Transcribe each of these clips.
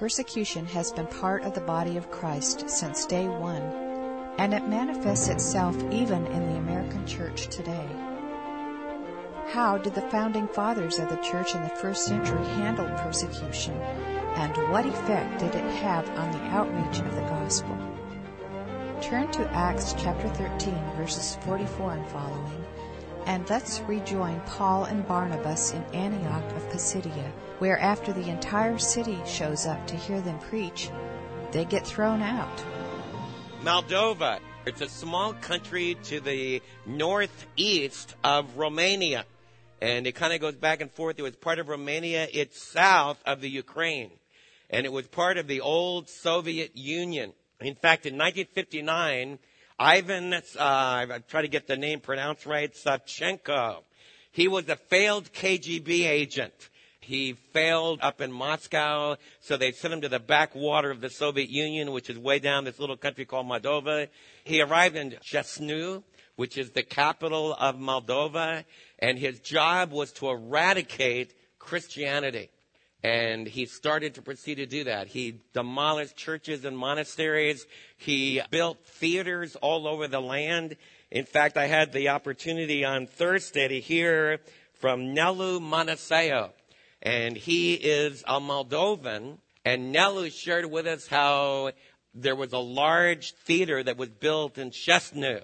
persecution has been part of the body of Christ since day one, and it manifests itself even in the American church today. How did the founding fathers of the church in the first century handle persecution, and what effect did it have on the outreach of the gospel? Turn to Acts chapter 13, verses 44 and following, and let's rejoin Paul and Barnabas in Antioch of Pisidia, where after the entire city shows up to hear them preach, they get thrown out. Moldova. It's a small country to the northeast of Romania. And it kind of goes back and forth. It was part of Romania. It's south of the Ukraine. And it was part of the old Soviet Union. In fact, in 1959, Ivan, uh, I try to get the name pronounced right, Savchenko. He was a failed KGB agent. He failed up in Moscow, so they sent him to the backwater of the Soviet Union, which is way down this little country called Moldova. He arrived in Chisinau, which is the capital of Moldova, and his job was to eradicate Christianity. And he started to proceed to do that. He demolished churches and monasteries. He built theaters all over the land. In fact, I had the opportunity on Thursday to hear from Nelu Manaseo. And he is a Moldovan. And Nelu shared with us how there was a large theater that was built in Chisinau.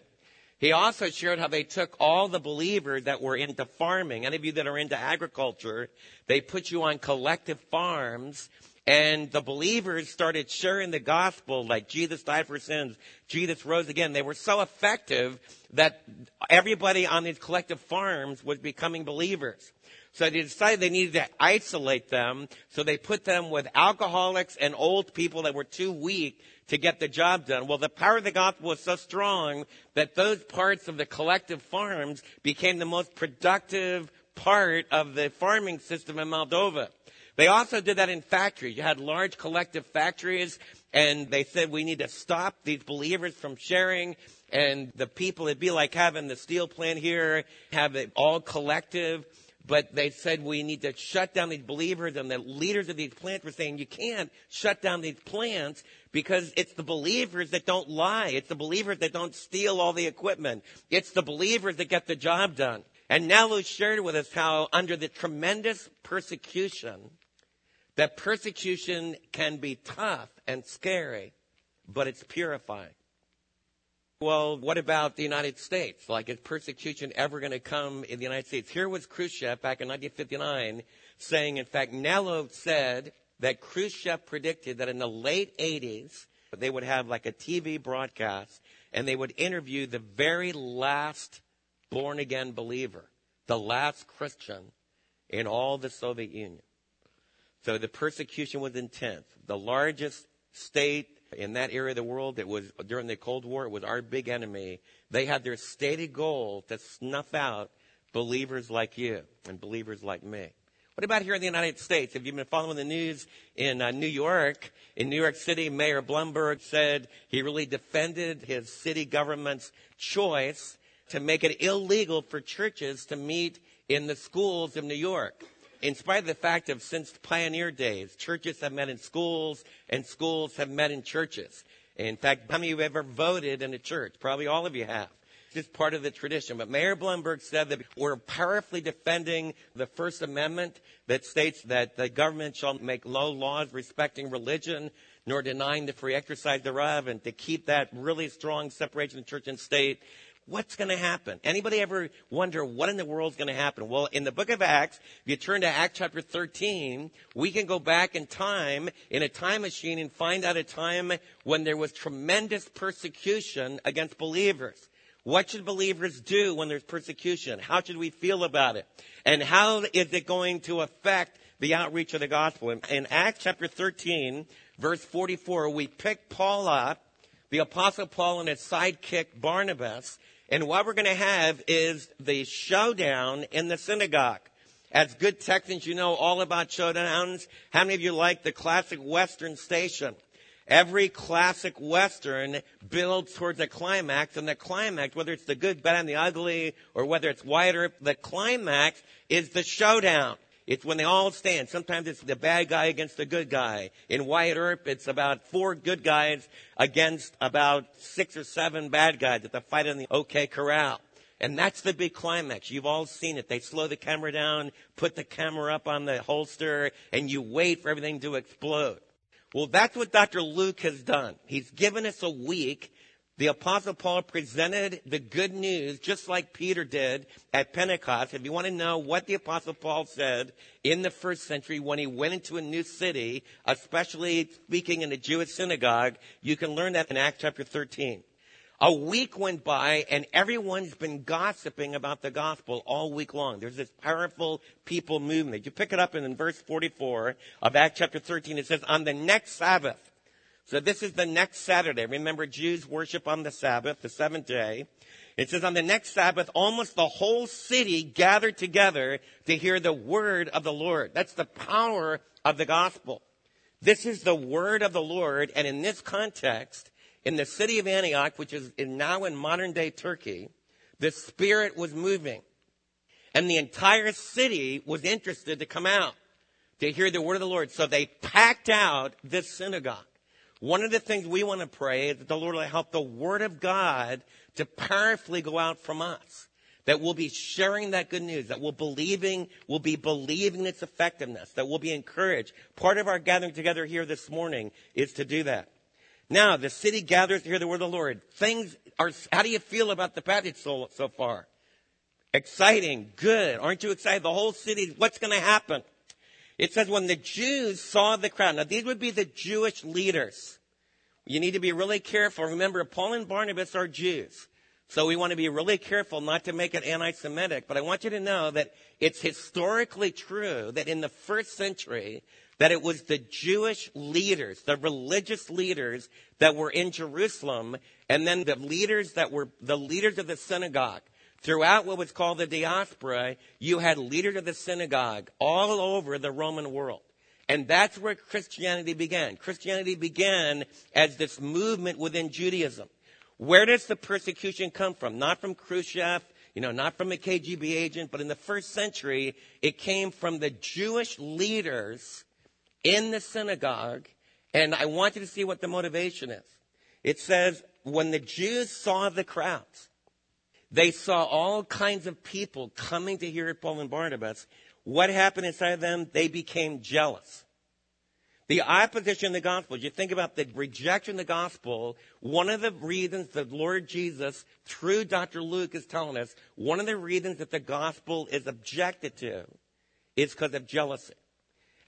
He also shared how they took all the believers that were into farming. Any of you that are into agriculture, they put you on collective farms and the believers started sharing the gospel like Jesus died for sins, Jesus rose again. They were so effective that everybody on these collective farms was becoming believers. So they decided they needed to isolate them. So they put them with alcoholics and old people that were too weak to get the job done. Well, the power of the gospel was so strong that those parts of the collective farms became the most productive part of the farming system in Moldova. They also did that in factories. You had large collective factories and they said we need to stop these believers from sharing and the people, it'd be like having the steel plant here, have it all collective but they said we need to shut down these believers and the leaders of these plants were saying you can't shut down these plants because it's the believers that don't lie. It's the believers that don't steal all the equipment. It's the believers that get the job done. And Nelu shared with us how under the tremendous persecution, that persecution can be tough and scary, but it's purifying. Well, what about the United States? Like, is persecution ever going to come in the United States? Here was Khrushchev back in 1959 saying, in fact, Nelu said that Khrushchev predicted that in the late 80s, they would have like a TV broadcast and they would interview the very last born again believer, the last Christian in all the Soviet Union. So the persecution was intense. The largest state in that area of the world, it was during the Cold War, it was our big enemy. They had their stated goal to snuff out believers like you and believers like me. What about here in the United States? Have you been following the news in uh, New York? In New York City, Mayor Bloomberg said he really defended his city government's choice to make it illegal for churches to meet in the schools of New York in spite of the fact of since pioneer days, churches have met in schools and schools have met in churches. In fact, how many of you have ever voted in a church? Probably all of you have. It's just part of the tradition. But Mayor Bloomberg said that we're powerfully defending the First Amendment that states that the government shall make no laws respecting religion nor denying the free exercise thereof and to keep that really strong separation of church and state what's going to happen? Anybody ever wonder what in the world is going to happen? Well, in the book of Acts, if you turn to Acts chapter 13, we can go back in time in a time machine and find out a time when there was tremendous persecution against believers. What should believers do when there's persecution? How should we feel about it? And how is it going to affect the outreach of the gospel? In Acts chapter 13, verse 44, we pick Paul up, the apostle Paul and his sidekick Barnabas, and what we're going to have is the showdown in the synagogue. As good Texans, you know all about showdowns. How many of you like the classic Western station? Every classic Western builds towards a climax, and the climax, whether it's the good, bad, and the ugly, or whether it's whiter, the climax is the showdown. It's when they all stand. Sometimes it's the bad guy against the good guy. In Wyatt Earp, it's about four good guys against about six or seven bad guys at the fight in the OK Corral. And that's the big climax. You've all seen it. They slow the camera down, put the camera up on the holster, and you wait for everything to explode. Well, that's what Dr. Luke has done. He's given us a week the apostle Paul presented the good news just like Peter did at Pentecost. If you want to know what the apostle Paul said in the first century when he went into a new city, especially speaking in a Jewish synagogue, you can learn that in Acts chapter 13. A week went by and everyone's been gossiping about the gospel all week long. There's this powerful people movement. You pick it up in, verse 44 of Acts chapter 13. It says, on the next Sabbath, so this is the next Saturday. Remember, Jews worship on the Sabbath, the seventh day. It says on the next Sabbath, almost the whole city gathered together to hear the word of the Lord. That's the power of the gospel. This is the word of the Lord. And in this context, in the city of Antioch, which is now in modern day Turkey, the Spirit was moving. And the entire city was interested to come out to hear the word of the Lord. So they packed out this synagogue. One of the things we want to pray is that the Lord will help the Word of God to powerfully go out from us. That we'll be sharing that good news, that we'll believing, we'll be believing its effectiveness, that we'll be encouraged. Part of our gathering together here this morning is to do that. Now, the city gathers to hear the word of the Lord. Things are, how do you feel about the passage so, so far? Exciting, good. Aren't you excited? The whole city, what's going to happen? It says when the Jews saw the crowd, now these would be the Jewish leaders. You need to be really careful. Remember, Paul and Barnabas are Jews. So we want to be really careful not to make it anti-Semitic. But I want you to know that it's historically true that in the first century, that it was the Jewish leaders, the religious leaders that were in Jerusalem, and then the leaders that were the leaders of the synagogue Throughout what was called the diaspora, you had leaders of the synagogue all over the Roman world. And that's where Christianity began. Christianity began as this movement within Judaism. Where does the persecution come from? Not from Khrushchev, you know, not from a KGB agent, but in the first century, it came from the Jewish leaders in the synagogue. And I want you to see what the motivation is. It says, when the Jews saw the crowds, they saw all kinds of people coming to hear Paul and Barnabas. What happened inside of them? They became jealous. The opposition to the gospel, you think about the rejection of the gospel, one of the reasons the Lord Jesus, through Dr. Luke, is telling us, one of the reasons that the gospel is objected to is because of jealousy.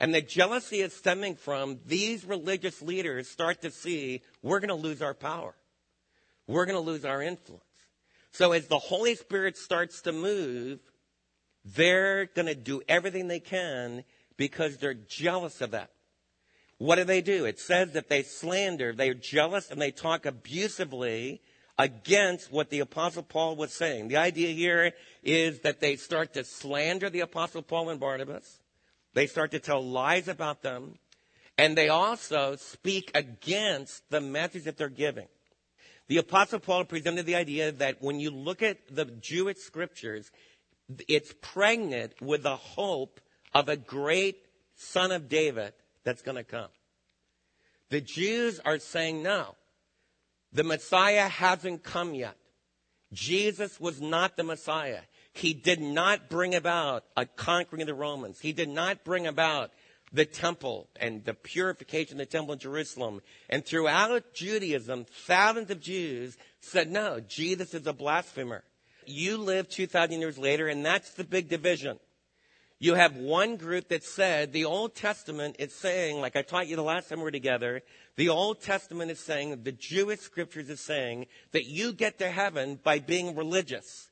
And the jealousy is stemming from these religious leaders start to see we're going to lose our power. We're going to lose our influence. So as the Holy Spirit starts to move, they're going to do everything they can because they're jealous of that. What do they do? It says that they slander, they're jealous, and they talk abusively against what the Apostle Paul was saying. The idea here is that they start to slander the Apostle Paul and Barnabas. They start to tell lies about them. And they also speak against the message that they're giving. The Apostle Paul presented the idea that when you look at the Jewish scriptures, it's pregnant with the hope of a great son of David that's going to come. The Jews are saying no. The Messiah hasn't come yet. Jesus was not the Messiah. He did not bring about a conquering of the Romans. He did not bring about the temple and the purification of the temple in Jerusalem. And throughout Judaism, thousands of Jews said, no, Jesus is a blasphemer. You live 2,000 years later, and that's the big division. You have one group that said the Old Testament is saying, like I taught you the last time we were together, the Old Testament is saying, the Jewish scriptures is saying that you get to heaven by being religious,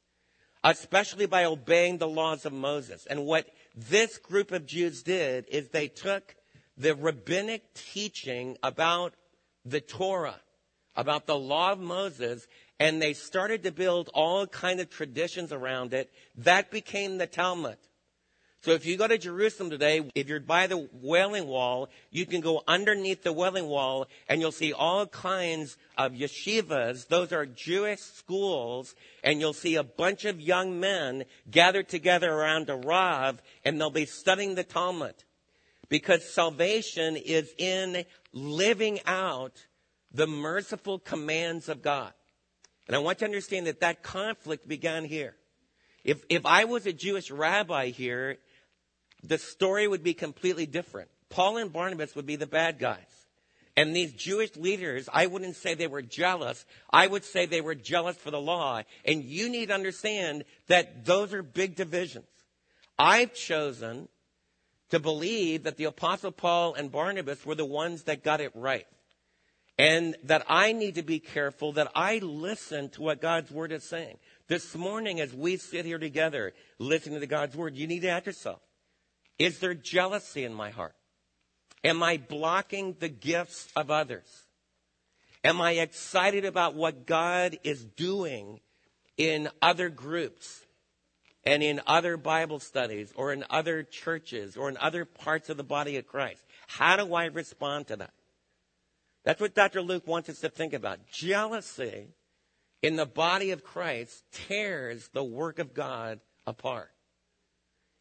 especially by obeying the laws of Moses. And what this group of Jews did is they took the rabbinic teaching about the Torah, about the law of Moses, and they started to build all kind of traditions around it. That became the Talmud. So if you go to Jerusalem today, if you're by the Wailing Wall, you can go underneath the Wailing Wall and you'll see all kinds of yeshivas. Those are Jewish schools and you'll see a bunch of young men gathered together around a Rav and they'll be studying the Talmud. Because salvation is in living out the merciful commands of God. And I want you to understand that that conflict began here. If, if I was a Jewish rabbi here the story would be completely different. Paul and Barnabas would be the bad guys. And these Jewish leaders, I wouldn't say they were jealous. I would say they were jealous for the law. And you need to understand that those are big divisions. I've chosen to believe that the apostle Paul and Barnabas were the ones that got it right. And that I need to be careful that I listen to what God's word is saying. This morning, as we sit here together listening to God's word, you need to ask yourself, is there jealousy in my heart? Am I blocking the gifts of others? Am I excited about what God is doing in other groups and in other Bible studies or in other churches or in other parts of the body of Christ? How do I respond to that? That's what Dr. Luke wants us to think about. Jealousy in the body of Christ tears the work of God apart.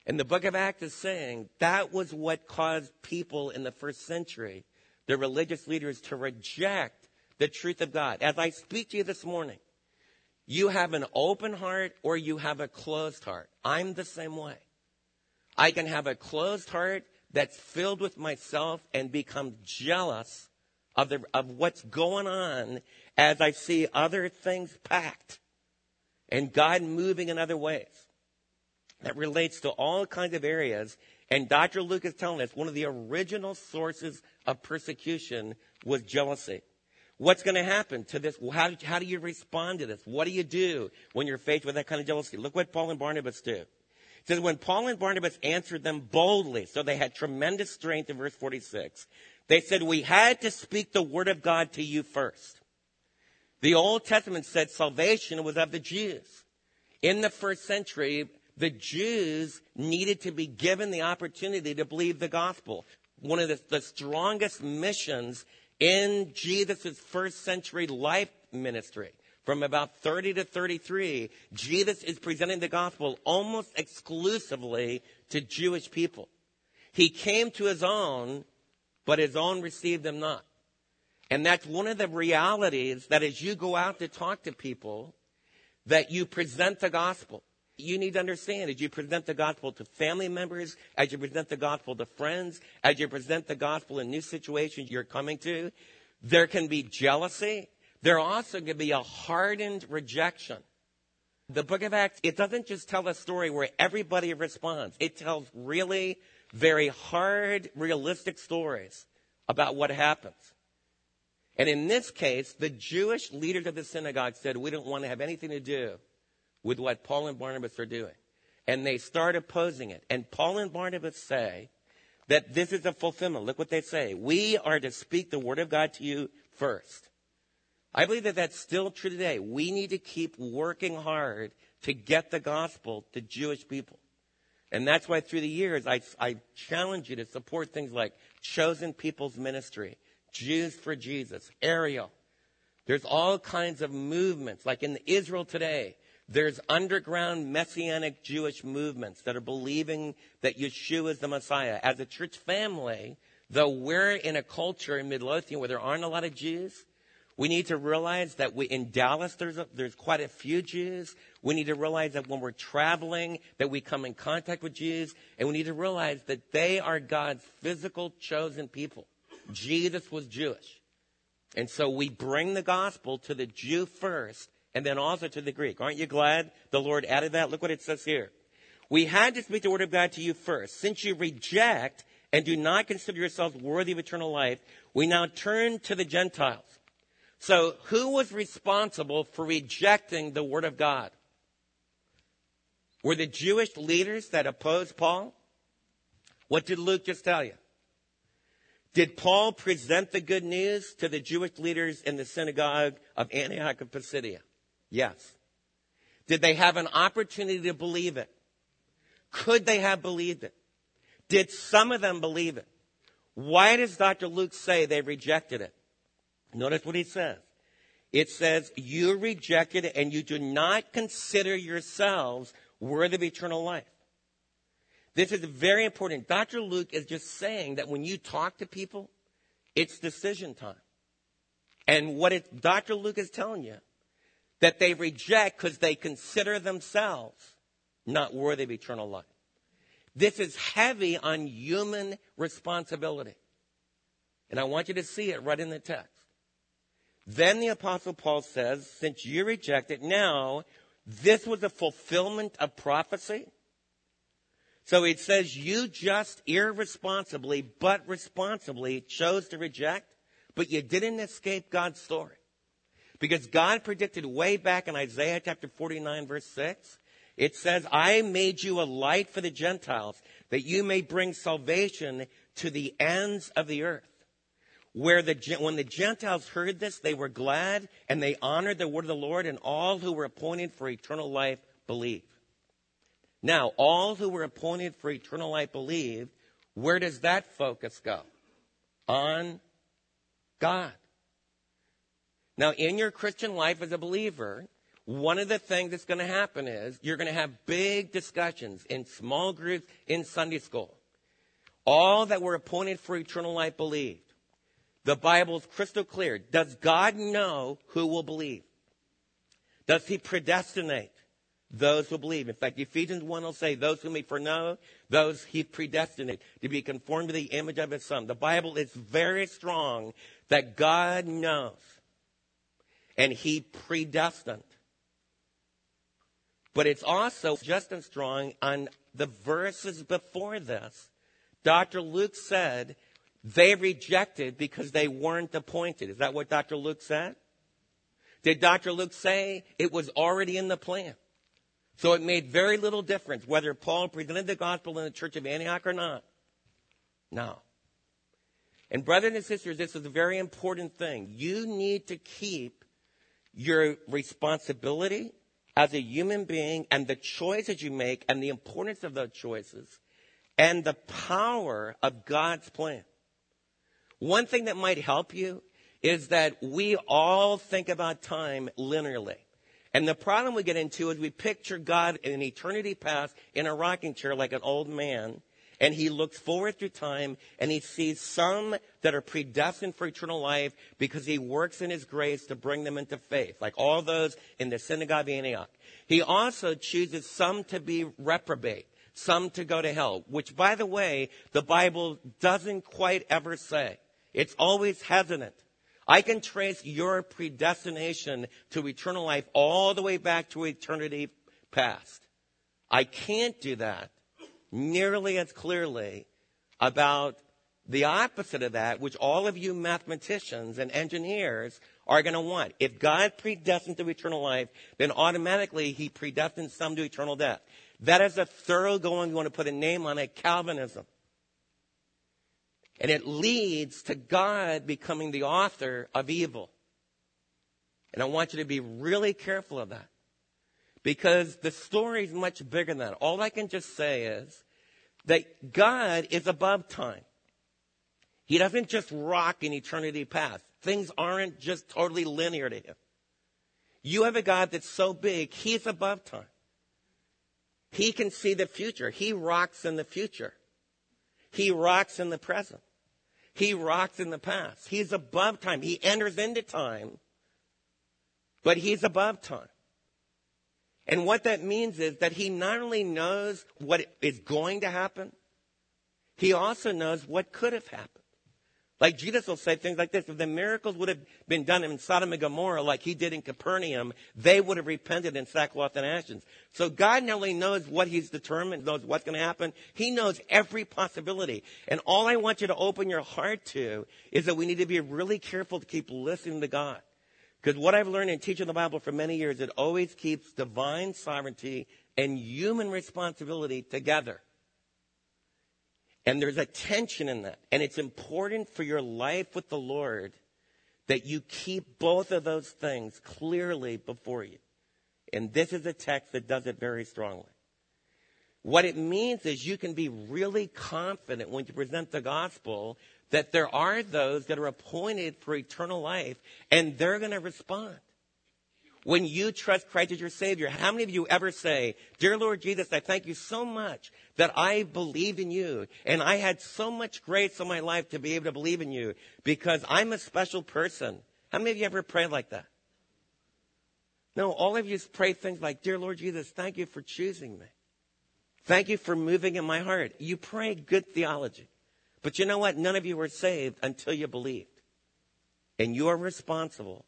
And the book of Acts is saying that was what caused people in the first century, the religious leaders, to reject the truth of God. As I speak to you this morning, you have an open heart or you have a closed heart. I'm the same way. I can have a closed heart that's filled with myself and become jealous of, the, of what's going on as I see other things packed and God moving in other ways that relates to all kinds of areas. And Dr. Luke is telling us one of the original sources of persecution was jealousy. What's going to happen to this? How, how do you respond to this? What do you do when you're faced with that kind of jealousy? Look what Paul and Barnabas do. It says, when Paul and Barnabas answered them boldly, so they had tremendous strength in verse 46, they said, we had to speak the word of God to you first. The Old Testament said salvation was of the Jews. In the first century, the Jews needed to be given the opportunity to believe the gospel. One of the, the strongest missions in Jesus' first century life ministry. From about 30 to 33, Jesus is presenting the gospel almost exclusively to Jewish people. He came to his own, but his own received him not. And that's one of the realities that as you go out to talk to people, that you present the gospel. You need to understand as you present the gospel to family members, as you present the gospel to friends, as you present the gospel in new situations you're coming to, there can be jealousy. There also can be a hardened rejection. The book of Acts, it doesn't just tell a story where everybody responds. It tells really very hard, realistic stories about what happens. And in this case, the Jewish leaders of the synagogue said, we don't want to have anything to do with what Paul and Barnabas are doing. And they start opposing it. And Paul and Barnabas say that this is a fulfillment. Look what they say. We are to speak the word of God to you first. I believe that that's still true today. We need to keep working hard to get the gospel to Jewish people. And that's why through the years, I, I challenge you to support things like Chosen People's Ministry, Jews for Jesus, Ariel. There's all kinds of movements, like in Israel today. There's underground messianic Jewish movements that are believing that Yeshua is the Messiah. As a church family, though we're in a culture in Midlothian where there aren't a lot of Jews, we need to realize that we, in Dallas, there's, a, there's quite a few Jews. We need to realize that when we're traveling, that we come in contact with Jews, and we need to realize that they are God's physical chosen people. Jesus was Jewish. And so we bring the gospel to the Jew first, and then also to the Greek. Aren't you glad the Lord added that? Look what it says here. We had to speak the word of God to you first. Since you reject and do not consider yourselves worthy of eternal life, we now turn to the Gentiles. So who was responsible for rejecting the word of God? Were the Jewish leaders that opposed Paul? What did Luke just tell you? Did Paul present the good news to the Jewish leaders in the synagogue of Antioch of Pisidia? Yes. Did they have an opportunity to believe it? Could they have believed it? Did some of them believe it? Why does Dr. Luke say they rejected it? Notice what he says. It says, you rejected it and you do not consider yourselves worthy of eternal life. This is very important. Dr. Luke is just saying that when you talk to people, it's decision time. And what it, Dr. Luke is telling you, that they reject because they consider themselves not worthy of eternal life. This is heavy on human responsibility. And I want you to see it right in the text. Then the apostle Paul says, since you reject it, now this was a fulfillment of prophecy. So it says you just irresponsibly, but responsibly chose to reject, but you didn't escape God's story. Because God predicted way back in Isaiah chapter 49 verse 6, it says, I made you a light for the Gentiles that you may bring salvation to the ends of the earth where the, when the Gentiles heard this, they were glad and they honored the word of the Lord, and all who were appointed for eternal life believed. Now, all who were appointed for eternal life believed. Where does that focus go? On God. Now, in your Christian life as a believer, one of the things that's going to happen is you're going to have big discussions in small groups in Sunday school. All that were appointed for eternal life believed. The Bible is crystal clear. Does God know who will believe? Does he predestinate those who believe? In fact, Ephesians 1 will say, those whom he foreknow, those he predestinate to be conformed to the image of his son. The Bible is very strong that God knows and he predestined. But it's also just as strong on the verses before this. Dr. Luke said they rejected because they weren't appointed. Is that what Dr. Luke said? Did Dr. Luke say it was already in the plan? So it made very little difference whether Paul presented the gospel in the church of Antioch or not. No. And brothers and sisters, this is a very important thing. You need to keep your responsibility as a human being and the choices you make and the importance of those choices and the power of God's plan. One thing that might help you is that we all think about time linearly. And the problem we get into is we picture God in eternity past in a rocking chair like an old man, and he looks forward through time and he sees some that are predestined for eternal life because he works in his grace to bring them into faith, like all those in the synagogue of Antioch. He also chooses some to be reprobate, some to go to hell, which by the way, the Bible doesn't quite ever say. It's always hesitant. I can trace your predestination to eternal life all the way back to eternity past. I can't do that nearly as clearly about the opposite of that, which all of you mathematicians and engineers are going to want. If God predestined to eternal life, then automatically he predestined some to eternal death. That is a thoroughgoing, you want to put a name on it, Calvinism. And it leads to God becoming the author of evil. And I want you to be really careful of that. Because the story is much bigger than that. All I can just say is that God is above time. He doesn't just rock in eternity past. Things aren't just totally linear to him. You have a God that's so big, he's above time. He can see the future. He rocks in the future. He rocks in the present. He rocks in the past. He's above time. He enters into time, but he's above time. And what that means is that he not only knows what is going to happen, he also knows what could have happened. Like Jesus will say things like this, if the miracles would have been done in Sodom and Gomorrah like he did in Capernaum, they would have repented in sackcloth and ashes. So God not only knows what he's determined, knows what's going to happen, he knows every possibility. And all I want you to open your heart to is that we need to be really careful to keep listening to God. Because what I've learned in teaching the Bible for many years, it always keeps divine sovereignty and human responsibility together. And there's a tension in that. And it's important for your life with the Lord that you keep both of those things clearly before you. And this is a text that does it very strongly. What it means is you can be really confident when you present the gospel that there are those that are appointed for eternal life and they're going to respond. When you trust Christ as your Savior, how many of you ever say, Dear Lord Jesus, I thank you so much that I believed in you and I had so much grace in my life to be able to believe in you because I'm a special person. How many of you ever prayed like that? No, all of you pray things like, Dear Lord Jesus, thank you for choosing me. Thank you for moving in my heart. You pray good theology. But you know what? None of you were saved until you believed. And you are responsible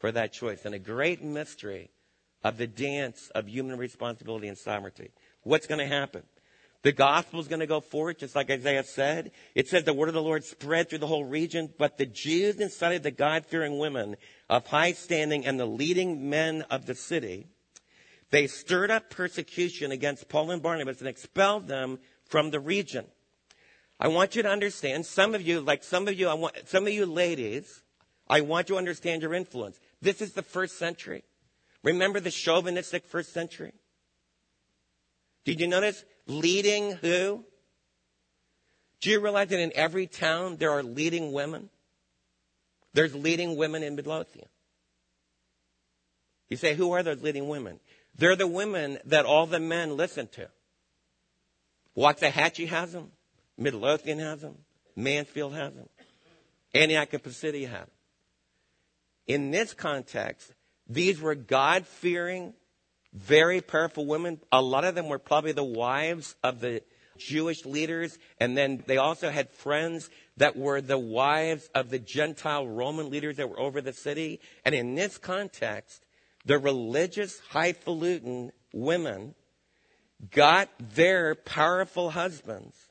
for that choice. And a great mystery of the dance of human responsibility and sovereignty. What's going to happen? The gospel is going to go forward, just like Isaiah said. It says the word of the Lord spread through the whole region, but the Jews incited the God-fearing women of high standing and the leading men of the city they stirred up persecution against Paul and Barnabas and expelled them from the region. I want you to understand, some of you, like some of you, I want, some of you ladies, I want you to understand your influence. This is the first century. Remember the chauvinistic first century? Did you notice leading who? Do you realize that in every town there are leading women? There's leading women in Midlothian. You say, who are those leading women? They're the women that all the men listen to. Waxahachie has them. Midlothian has them. Mansfield has them. Antioch of Pisidia has them. In this context, these were God fearing, very powerful women. A lot of them were probably the wives of the Jewish leaders, and then they also had friends that were the wives of the Gentile Roman leaders that were over the city. And in this context, the religious, highfalutin women got their powerful husbands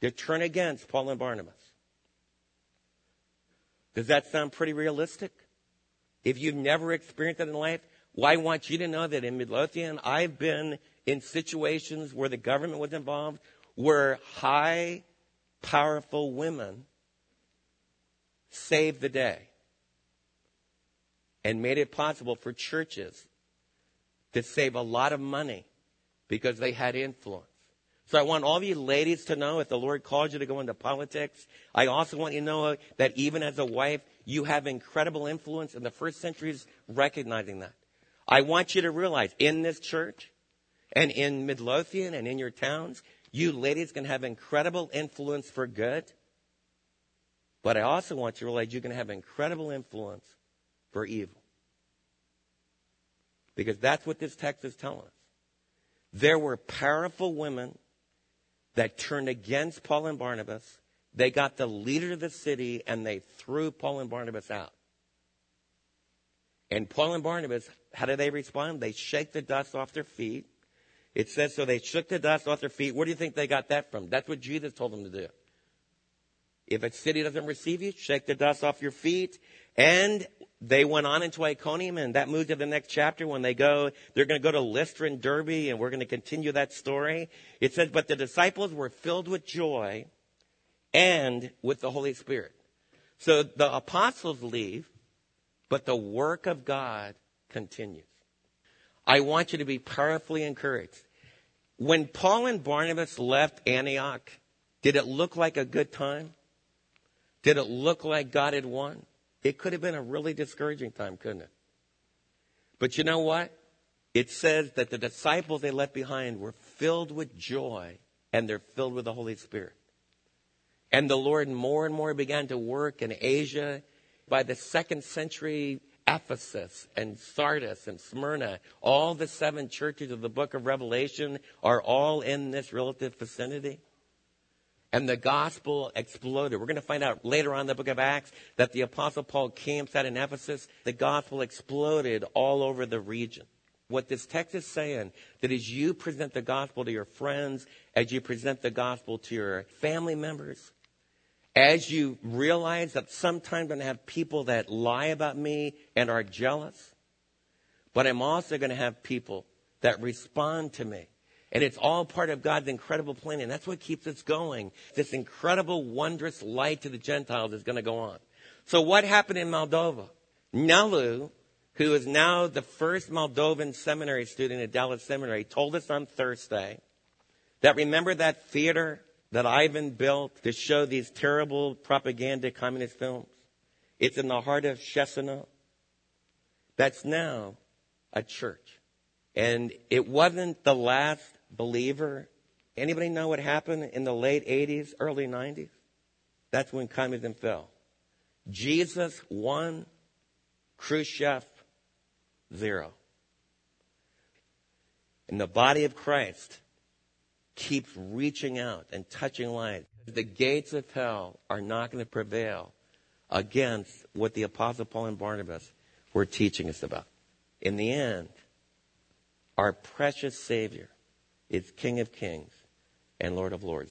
to turn against Paul and Barnabas. Does that sound pretty realistic? If you've never experienced that in life, well, I want you to know that in Midlothian, I've been in situations where the government was involved, where high, powerful women saved the day and made it possible for churches to save a lot of money because they had influence. So I want all of you ladies to know if the Lord calls you to go into politics, I also want you to know that even as a wife, you have incredible influence and the first century is recognizing that. I want you to realize in this church and in Midlothian and in your towns, you ladies can have incredible influence for good. But I also want you to realize you can have incredible influence for evil. Because that's what this text is telling us. There were powerful women that turned against Paul and Barnabas. They got the leader of the city and they threw Paul and Barnabas out. And Paul and Barnabas, how do they respond? They shake the dust off their feet. It says, so they shook the dust off their feet. Where do you think they got that from? That's what Jesus told them to do. If a city doesn't receive you, shake the dust off your feet. And they went on into Iconium, and that moved to the next chapter when they go, they're going to go to Lystra and Derbe, and we're going to continue that story. It says, but the disciples were filled with joy and with the Holy Spirit. So the apostles leave, but the work of God continues. I want you to be powerfully encouraged. When Paul and Barnabas left Antioch, did it look like a good time? Did it look like God had won? It could have been a really discouraging time, couldn't it? But you know what? It says that the disciples they left behind were filled with joy and they're filled with the Holy Spirit. And the Lord more and more began to work in Asia. By the second century, Ephesus and Sardis and Smyrna, all the seven churches of the book of Revelation are all in this relative vicinity and the gospel exploded. We're going to find out later on in the book of Acts that the apostle Paul camps out in Ephesus. The gospel exploded all over the region. What this text is saying, that as you present the gospel to your friends, as you present the gospel to your family members, as you realize that sometimes I'm going to have people that lie about me and are jealous, but I'm also going to have people that respond to me and it's all part of God's incredible plan. And that's what keeps us going. This incredible, wondrous light to the Gentiles is going to go on. So what happened in Moldova? Nelu, who is now the first Moldovan seminary student at Dallas Seminary, told us on Thursday That remember that theater that Ivan built to show these terrible propaganda communist films? It's in the heart of Chisinau. That's now a church. And it wasn't the last believer. Anybody know what happened in the late 80s, early 90s? That's when communism fell. Jesus one, Khrushchev zero. And the body of Christ keeps reaching out and touching lives. The gates of hell are not going to prevail against what the Apostle Paul and Barnabas were teaching us about. In the end, our precious Savior is King of Kings and Lord of Lords.